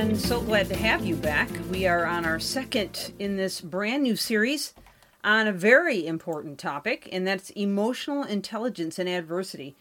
and so glad to have you back. We are on our second in this brand new series on a very important topic, and that's emotional intelligence in adversity.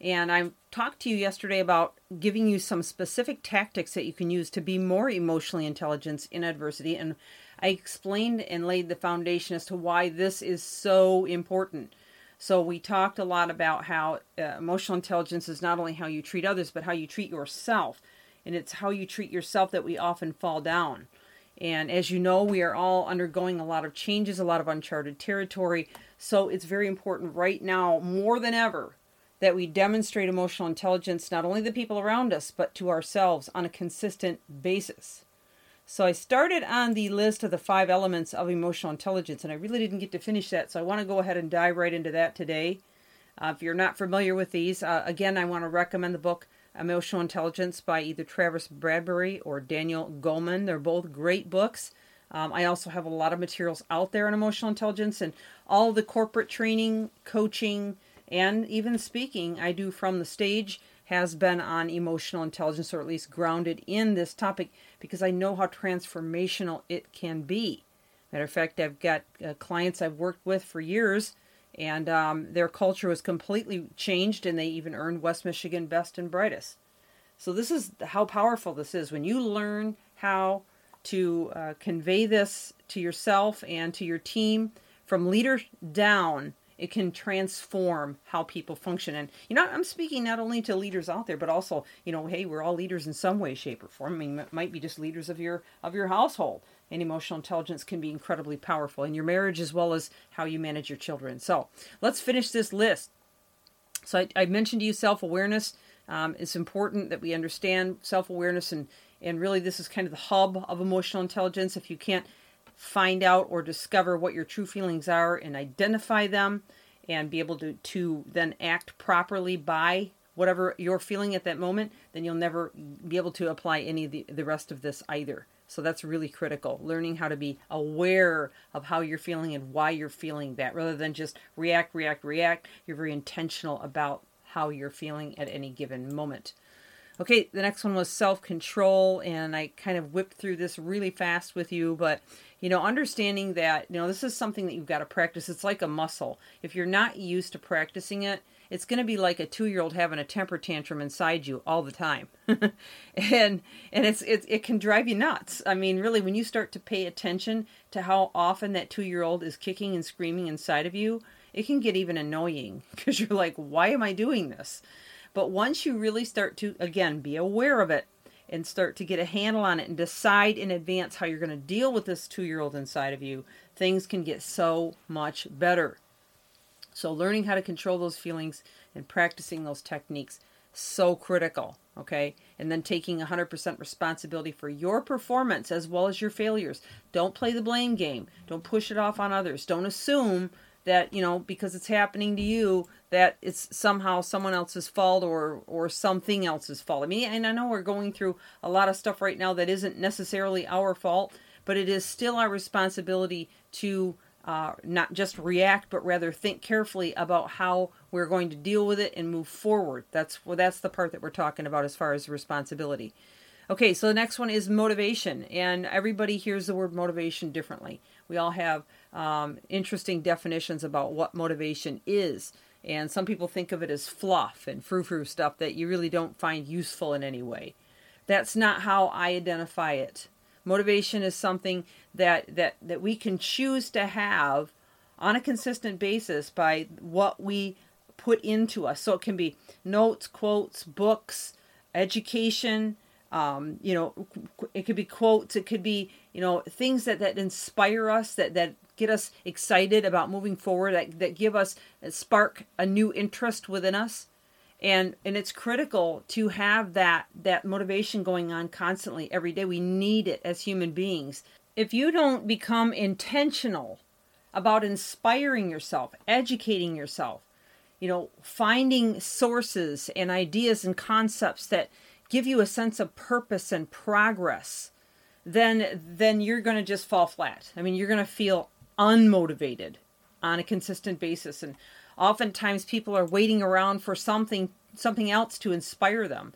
And I talked to you yesterday about giving you some specific tactics that you can use to be more emotionally intelligent in adversity. And I explained and laid the foundation as to why this is so important. So, we talked a lot about how uh, emotional intelligence is not only how you treat others, but how you treat yourself and it's how you treat yourself that we often fall down. And as you know, we are all undergoing a lot of changes, a lot of uncharted territory. So it's very important right now, more than ever, that we demonstrate emotional intelligence not only to the people around us, but to ourselves on a consistent basis. So I started on the list of the five elements of emotional intelligence, and I really didn't get to finish that. So I want to go ahead and dive right into that today. Uh, if you're not familiar with these, uh, again, I want to recommend the book Emotional Intelligence by either Travis Bradberry or Daniel Goleman. They're both great books. Um, I also have a lot of materials out there on emotional intelligence and all the corporate training, coaching, and even speaking I do from the stage has been on emotional intelligence or at least grounded in this topic because I know how transformational it can be. Matter of fact, I've got uh, clients I've worked with for years and um, their culture was completely changed and they even earned west michigan best and brightest. So this is how powerful this is. When you learn how to uh, convey this to yourself and to your team from leader down it can transform how people function. And you know i'm speaking not only to leaders out there but also you know hey we're all leaders in some way shape or form. I mean it might be just leaders of your of your household. And emotional intelligence can be incredibly powerful in your marriage as well as how you manage your children. So let's finish this list. So i, I mentioned to you self-awareness. Um, it's important that we understand self-awareness and and really this is kind of the hub of emotional intelligence. If you can't find out or discover what your true feelings are and identify them and be able to, to then act properly by whatever you're feeling at that moment, then you'll never be able to apply any of the, the rest of this either. So that's really critical. Learning how to be aware of how you're feeling and why you're feeling that rather than just react, react, react. You're very intentional about how you're feeling at any given moment. Okay, the next one was self control, and I kind of whipped through this really fast with you, but you know, understanding that, you know, this is something that you've got to practice. It's like a muscle. If you're not used to practicing it, it's going to be like a two-year-old having a temper tantrum inside you all the time, and and it's it it can drive you nuts. I mean, really, when you start to pay attention to how often that two-year-old is kicking and screaming inside of you, it can get even annoying because you're like, why am I doing this? But once you really start to again be aware of it, and start to get a handle on it and decide in advance how you're going to deal with this two year old inside of you, things can get so much better. So, learning how to control those feelings and practicing those techniques so critical okay? And then taking 100% responsibility for your performance as well as your failures. Don't play the blame game. Don't push it off on others. Don't assume that you know because it's happening to you that it's somehow someone else's fault or or something else's fault. I mean, and I know we're going through a lot of stuff right now that isn't necessarily our fault, but it is still our responsibility to uh, not just react, but rather think carefully about how we're going to deal with it and move forward. That's well, that's the part that we're talking about as far as responsibility. Okay, so the next one is motivation, and everybody hears the word motivation differently. We all have um, interesting definitions about what motivation is. And some people think of it as fluff and frou frou stuff that you really don't find useful in any way. That's not how I identify it. Motivation is something that, that, that we can choose to have on a consistent basis by what we put into us. So it can be notes, quotes, books, education, um, you know, it could be quotes, it could be, you know, things that, that inspire us, that, that get us excited about moving forward, that, that give us, spark a new interest within us. And, and it's critical to have that, that motivation going on constantly every day. We need it as human beings. if you don't become intentional about inspiring yourself, educating yourself, you know, finding sources and ideas and concepts that give you a sense of purpose and progress, then then you're going to just fall flat. I mean, you're going to feel unmotivated on a consistent basis and oftentimes people are waiting around for something something else to inspire them.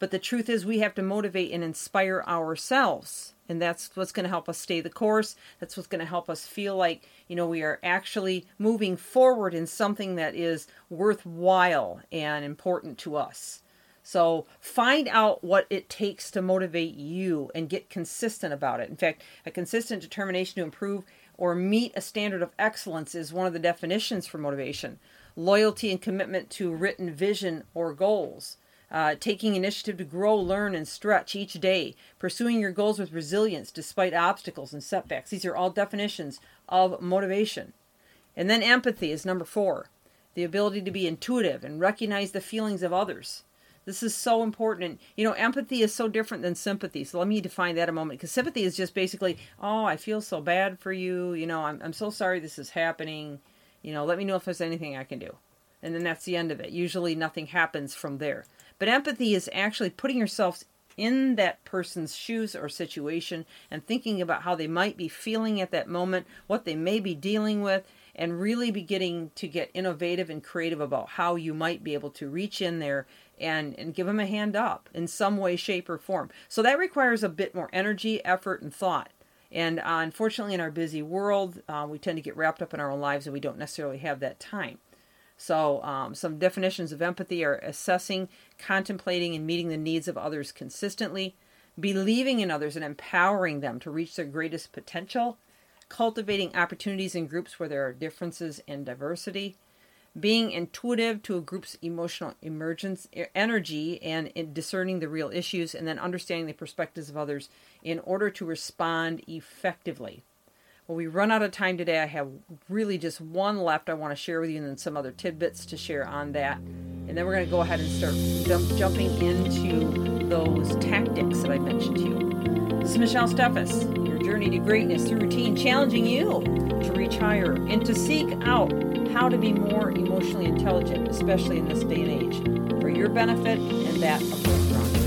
But the truth is we have to motivate and inspire ourselves and that's what's going to help us stay the course that's what's going to help us feel like you know we are actually moving forward in something that is worthwhile and important to us so find out what it takes to motivate you and get consistent about it in fact a consistent determination to improve or meet a standard of excellence is one of the definitions for motivation loyalty and commitment to written vision or goals uh, taking initiative to grow, learn, and stretch each day, pursuing your goals with resilience despite obstacles and setbacks. These are all definitions of motivation. And then empathy is number four the ability to be intuitive and recognize the feelings of others. This is so important. You know, empathy is so different than sympathy. So let me define that a moment. Because sympathy is just basically, oh, I feel so bad for you. You know, I'm, I'm so sorry this is happening. You know, let me know if there's anything I can do. And then that's the end of it. Usually nothing happens from there. But empathy is actually putting yourself in that person's shoes or situation and thinking about how they might be feeling at that moment, what they may be dealing with, and really beginning to get innovative and creative about how you might be able to reach in there and, and give them a hand up in some way, shape, or form. So that requires a bit more energy, effort, and thought. And uh, unfortunately, in our busy world, uh, we tend to get wrapped up in our own lives and we don't necessarily have that time. So, um, some definitions of empathy are assessing, contemplating, and meeting the needs of others consistently, believing in others and empowering them to reach their greatest potential, cultivating opportunities in groups where there are differences and diversity, being intuitive to a group's emotional emergence energy and discerning the real issues, and then understanding the perspectives of others in order to respond effectively. Well, we run out of time today. I have really just one left I want to share with you, and then some other tidbits to share on that. And then we're going to go ahead and start jump, jumping into those tactics that I mentioned to you. This is Michelle Steffes, your journey to greatness through routine, challenging you to reach higher and to seek out how to be more emotionally intelligent, especially in this day and age, for your benefit and that of those around you.